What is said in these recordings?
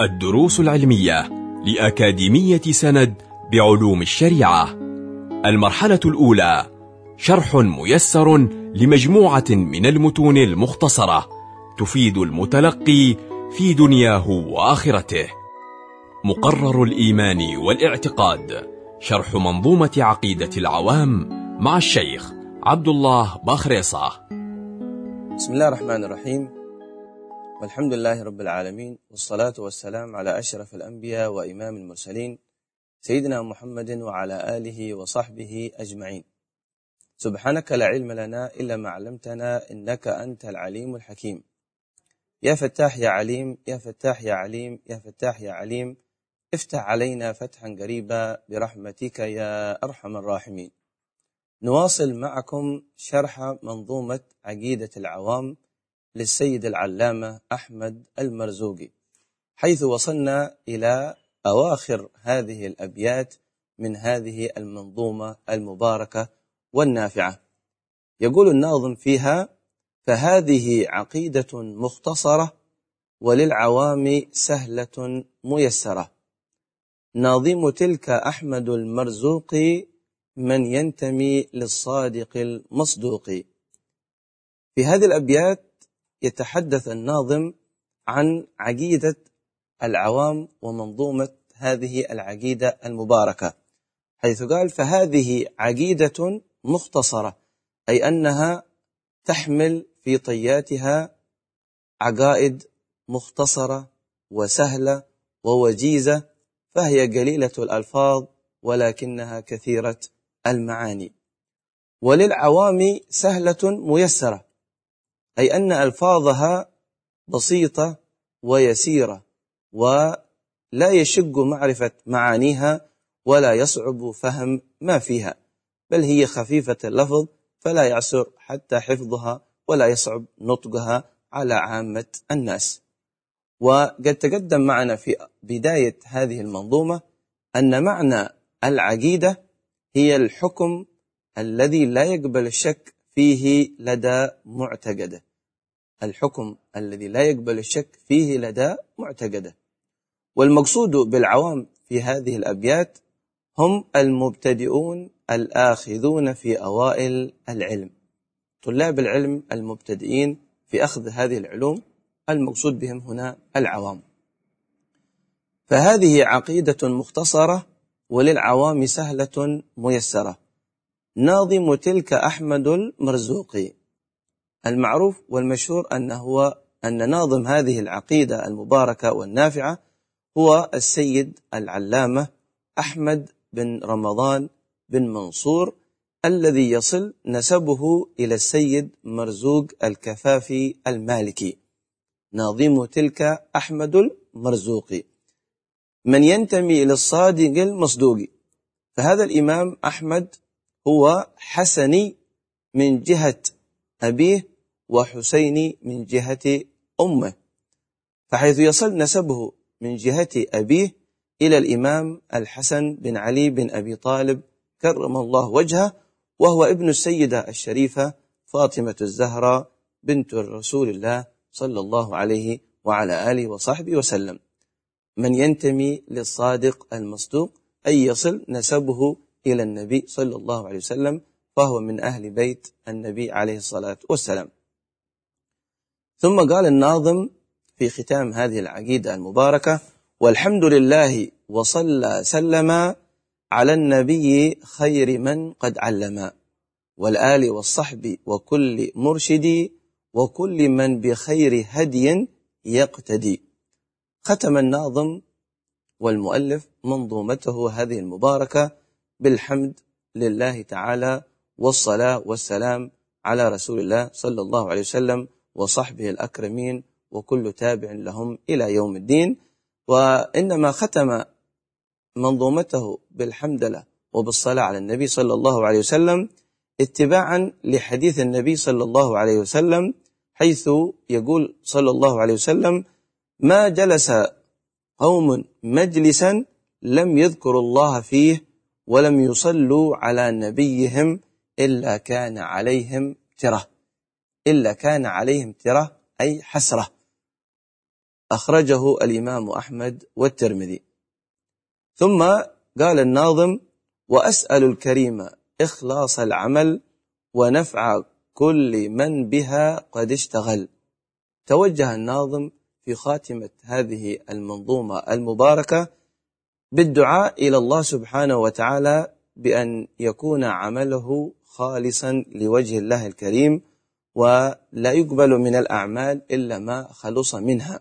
الدروس العلمية لأكاديمية سند بعلوم الشريعة. المرحلة الأولى شرح ميسر لمجموعة من المتون المختصرة تفيد المتلقي في دنياه وآخرته. مقرر الإيمان والاعتقاد شرح منظومة عقيدة العوام مع الشيخ عبد الله باخريصة. بسم الله الرحمن الرحيم. والحمد لله رب العالمين والصلاة والسلام على أشرف الأنبياء وإمام المرسلين سيدنا محمد وعلى آله وصحبه أجمعين. سبحانك لا علم لنا إلا ما علمتنا إنك أنت العليم الحكيم. يا فتاح يا عليم يا فتاح يا عليم يا فتاح يا عليم افتح علينا فتحا قريبا برحمتك يا أرحم الراحمين. نواصل معكم شرح منظومة عقيدة العوام للسيد العلامة أحمد المرزوقي حيث وصلنا إلى أواخر هذه الأبيات من هذه المنظومة المباركة والنافعة. يقول الناظم فيها فهذه عقيدة مختصرة وللعوام سهلة ميسرة. ناظم تلك أحمد المرزوق من ينتمي للصادق المصدوق. في هذه الأبيات يتحدث الناظم عن عقيدة العوام ومنظومة هذه العقيدة المباركة حيث قال فهذه عقيدة مختصرة أي أنها تحمل في طياتها عقائد مختصرة وسهلة ووجيزة فهي قليلة الألفاظ ولكنها كثيرة المعاني. وللعوام سهلة ميسرة أي أن ألفاظها بسيطة ويسيرة ولا يشق معرفة معانيها ولا يصعب فهم ما فيها بل هي خفيفة اللفظ فلا يعسر حتى حفظها ولا يصعب نطقها على عامة الناس. وقد تقدم معنا في بداية هذه المنظومة أن معنى العقيدة هي الحكم الذي لا يقبل الشك فيه لدى معتقده. الحكم الذي لا يقبل الشك فيه لدى معتقده. والمقصود بالعوام في هذه الأبيات هم المبتدئون الآخذون في أوائل العلم. طلاب العلم المبتدئين في أخذ هذه العلوم المقصود بهم هنا العوام. فهذه عقيدة مختصرة وللعوام سهلة ميسرة. ناظم تلك أحمد المرزوقي. المعروف والمشهور أنه هو أن ناظم هذه العقيدة المباركة والنافعة هو السيد العلامة أحمد بن رمضان بن منصور الذي يصل نسبه إلى السيد مرزوق الكفافي المالكي. ناظم تلك أحمد المرزوقي من ينتمي إلى الصادق المصدوق. فهذا الإمام أحمد هو حسني من جهة أبيه وحسيني من جهة أمه فحيث يصل نسبه من جهة أبيه إلى الإمام الحسن بن علي بن أبي طالب كرم الله وجهه وهو ابن السيدة الشريفة فاطمة الزهراء بنت رسول الله صلى الله عليه وعلى آله وصحبه وسلم. من ينتمي للصادق المصدوق أي يصل نسبه إلى النبي صلى الله عليه وسلم فهو من أهل بيت النبي عليه الصلاة والسلام. ثم قال الناظم في ختام هذه العقيدة المباركة والحمد لله وصلى سلم على النبي خير من قد علم والآل والصحب وكل مرشد وكل من بخير هدي يقتدي. ختم الناظم والمؤلف منظومته هذه المباركة بالحمد لله تعالى والصلاة والسلام على رسول الله صلى الله عليه وسلم وصحبه الأكرمين وكل تابع لهم إلى يوم الدين. وإنما ختم منظومته بالحمدلة وبالصلاة على النبي صلى الله عليه وسلم اتباعا لحديث النبي صلى الله عليه وسلم حيث يقول صلى الله عليه وسلم ما جلس قوم مجلسا لم يذكروا الله فيه ولم يصلوا على نبيهم إلا كان عليهم ترة. إلا كان عليهم ترة أي حسرة. أخرجه الإمام أحمد والترمذي. ثم قال الناظم وأسأل الكريم إخلاص العمل ونفع كل من بها قد اشتغل. توجه الناظم في خاتمة هذه المنظومة المباركة بالدعاء إلى الله سبحانه وتعالى بأن يكون عمله خالصا لوجه الله الكريم ولا يقبل من الأعمال إلا ما خلص منها.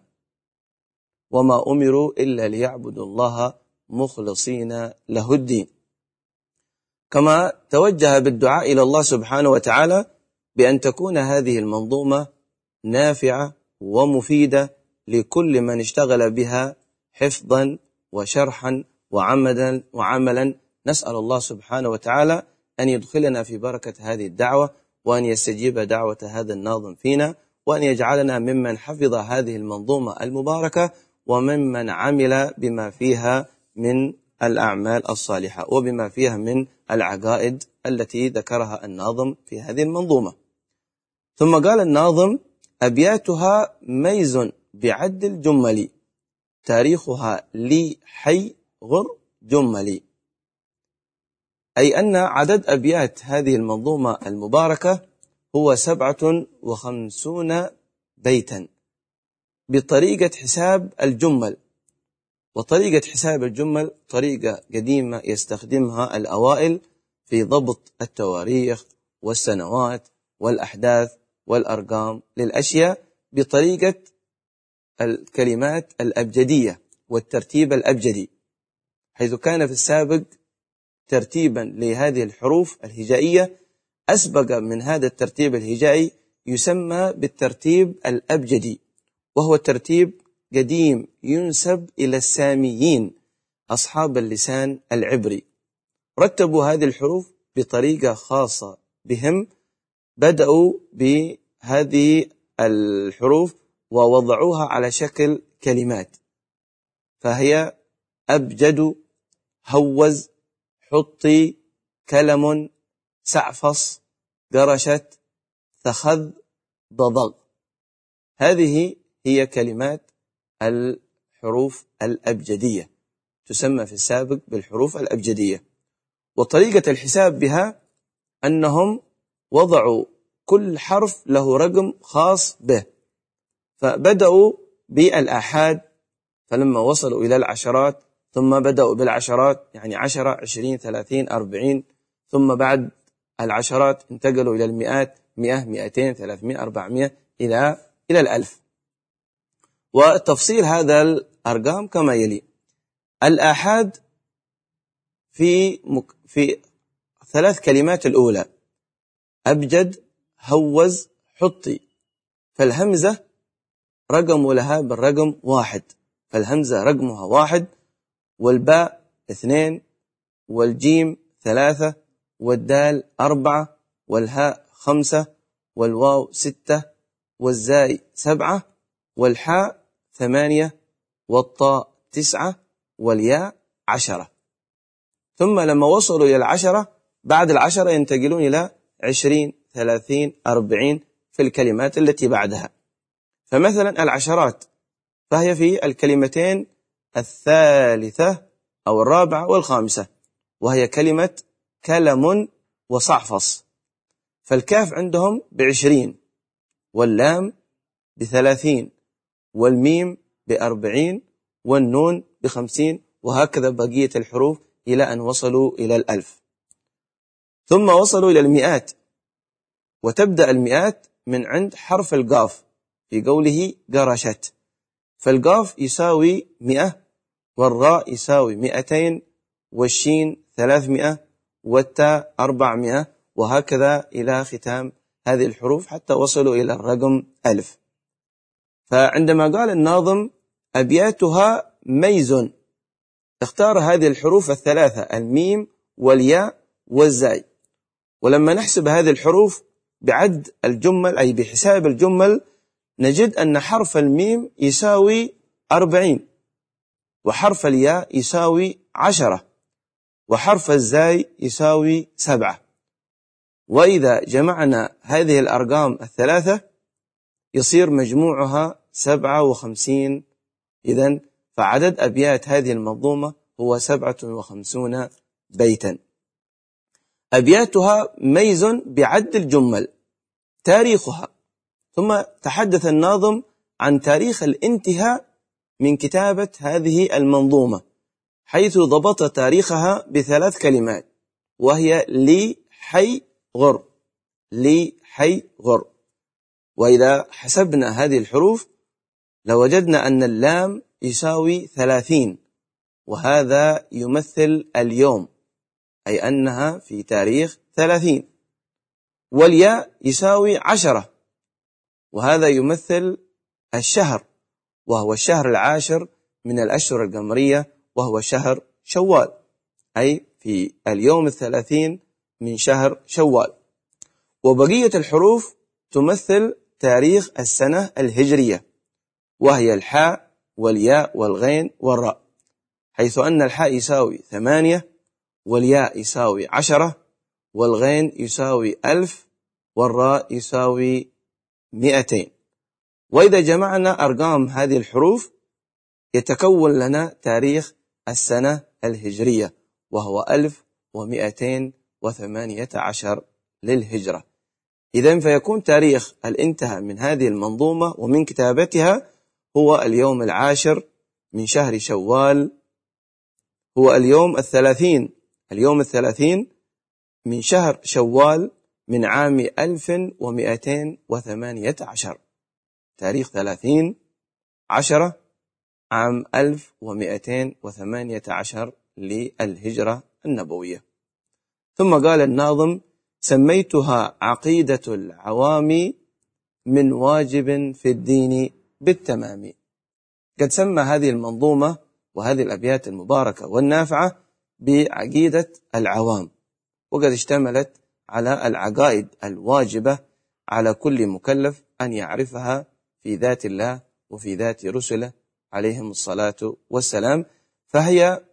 وما أمروا إلا ليعبدوا الله مخلصين له الدين. كما توجه بالدعاء إلى الله سبحانه وتعالى بأن تكون هذه المنظومة نافعة ومفيدة لكل من اشتغل بها حفظا وشرحا وعملا وعملا. نسأل الله سبحانه وتعالى أن يدخلنا في بركة هذه الدعوة وأن يستجيب دعوة هذا الناظم فينا وأن يجعلنا ممن حفظ هذه المنظومة المباركة وممن عمل بما فيها من الأعمال الصالحة وبما فيها من العقائد التي ذكرها الناظم في هذه المنظومة. ثم قال الناظم أبياتها ميز بعد الجمل تاريخها لي حي غر جملي. أي أن عدد أبيات هذه المنظومة المباركة هو سبعة وخمسون بيتا بطريقة حساب الجمل. وطريقة حساب الجمل طريقة قديمة يستخدمها الأوائل في ضبط التواريخ والسنوات والأحداث والأرقام للأشياء بطريقة الكلمات الأبجدية والترتيب الأبجدي حيث كان في السابق ترتيبا لهذه الحروف الهجائية أسبق من هذا الترتيب الهجائي يسمى بالترتيب الأبجدي وهو ترتيب قديم ينسب إلى الساميين أصحاب اللسان العبري. رتبوا هذه الحروف بطريقة خاصة بهم بدأوا بهذه الحروف ووضعوها على شكل كلمات فهي أبجد هوز حطي كلم سعفص قرشت ثخذ ضضغ هذه هي كلمات الحروف الأبجدية تسمى في السابق بالحروف الأبجدية. وطريقة الحساب بها أنهم وضعوا كل حرف له رقم خاص به فبدأوا بالآحاد فلما وصلوا إلى العشرات ثم بدأوا بالعشرات يعني عشرة عشرين ثلاثين أربعين ثم بعد العشرات انتقلوا إلى المئات مئة مئتين ثلاثمائة أربعمائة إلى إلى الألف. وتفصيل هذا الأرقام كما يلي. الآحاد في مك في ثلاث كلمات الأولى. أبجد هوز حطي. فالهمزة رقم لها بالرقم واحد. فالهمزة رقمها واحد والباء اثنين والجيم ثلاثة والدال أربعة والهاء خمسة والواو ستة والزاي سبعة والحاء ثمانية والطاء تسعة والياء عشرة. ثم لما وصلوا إلى العشرة بعد العشرة ينتقلون إلى عشرين ثلاثين أربعين في الكلمات التي بعدها. فمثلا العشرات فهي في الكلمتين الثالثة أو الرابعة والخامسة وهي كلمة كلم وصعفص. فالكاف عندهم بعشرين واللام بثلاثين والميم بأربعين والنون بخمسين وهكذا بقية الحروف إلى أن وصلوا إلى الألف. ثم وصلوا إلى المئات وتبدأ المئات من عند حرف القاف في قوله قرشت. فالقاف يساوي مئة والراء يساوي مئتين والشين ثلاثمائة والتاء أربعمائة وهكذا إلى ختام هذه الحروف حتى وصلوا إلى الرقم ألف. فعندما قال الناظم أبياتها ميز اختار هذه الحروف الثلاثة الميم والياء والزاي. ولما نحسب هذه الحروف بعد الجمل أي بحساب الجمل نجد أن حرف الميم يساوي أربعين. وحرف الياء يساوي عشرة وحرف الزاي يساوي سبعة. وإذا جمعنا هذه الأرقام الثلاثة يصير مجموعها سبعة وخمسين. إذا فعدد أبيات هذه المنظومة هو سبعة وخمسون بيتا. أبياتها ميز بعد الجمل تاريخها. ثم تحدث الناظم عن تاريخ الانتهاء من كتابة هذه المنظومة حيث ضبط تاريخها بثلاث كلمات وهي لي حي غر لي حي غر. وإذا حسبنا هذه الحروف لوجدنا أن اللام يساوي ثلاثين وهذا يمثل اليوم أي أنها في تاريخ ثلاثين. والياء يساوي عشرة وهذا يمثل الشهر. وهو الشهر العاشر من الأشهر القمرية وهو شهر شوال أي في اليوم الثلاثين من شهر شوال. وبقية الحروف تمثل تاريخ السنة الهجرية وهي الحاء والياء والغين والراء حيث أن الحاء يساوي ثمانية والياء يساوي عشرة والغين يساوي ألف والراء يساوي مئتين. وإذا جمعنا أرقام هذه الحروف يتكون لنا تاريخ السنة الهجرية وهو ألف ومئتين وثمانية عشر للهجرة. إذا فيكون تاريخ الانتهاء من هذه المنظومة ومن كتابتها هو اليوم العاشر من شهر شوال هو اليوم الثلاثين اليوم الثلاثين من شهر شوال من عام ألف ومئتين وثمانية عشر. تاريخ ثلاثين عشرة عام ألف ومئتين وثمانية عشر للهجرة النبوية. ثم قال الناظم سميتها عقيدة العوام من واجب في الدين بالتمام. قد سمى هذه المنظومة وهذه الأبيات المباركة والنافعة بعقيدة العوام وقد اشتملت على العقائد الواجبة على كل مكلف أن يعرفها في ذات الله وفي ذات رسله عليهم الصلاة والسلام. فهي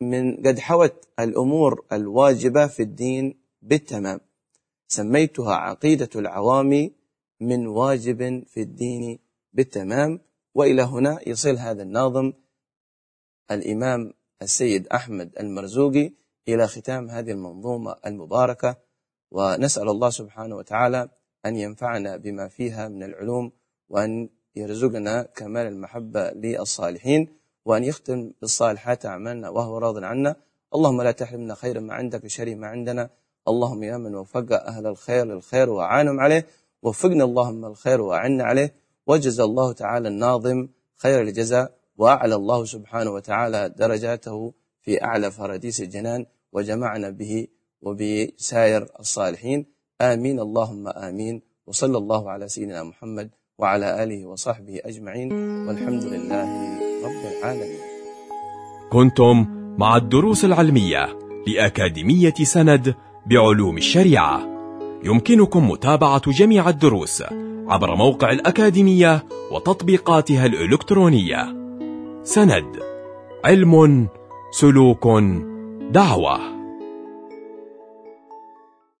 من قد حوت الأمور الواجبة في الدين بالتمام. سميتها عقيدة العوام من واجب في الدين بالتمام. وإلى هنا يصل هذا الناظم الإمام السيد أحمد المرزوقي إلى ختام هذه المنظومة المباركة. ونسأل الله سبحانه وتعالى أن ينفعنا بما فيها من العلوم وأن يرزقنا كمال المحبة للصالحين وأن يختم بالصالحات أعمالنا وهو راض عنا. اللهم لا تحرمنا خير ما عندك شر ما عندنا. اللهم يا من وفق أهل الخير للخير وأعانهم عليه. وفقنا اللهم الخير وأعنا عليه. وجزى الله تعالى الناظم خير الجزاء وأعلى الله سبحانه وتعالى درجاته في أعلى فراديس الجنان وجمعنا به وبسائر الصالحين. آمين اللهم آمين. وصلى الله على سيدنا محمد وعلى آله وصحبه أجمعين والحمد لله رب العالمين. كنتم مع الدروس العلمية لأكاديمية سند بعلوم الشريعة. يمكنكم متابعة جميع الدروس عبر موقع الأكاديمية وتطبيقاتها الإلكترونية. سند علم سلوك دعوة.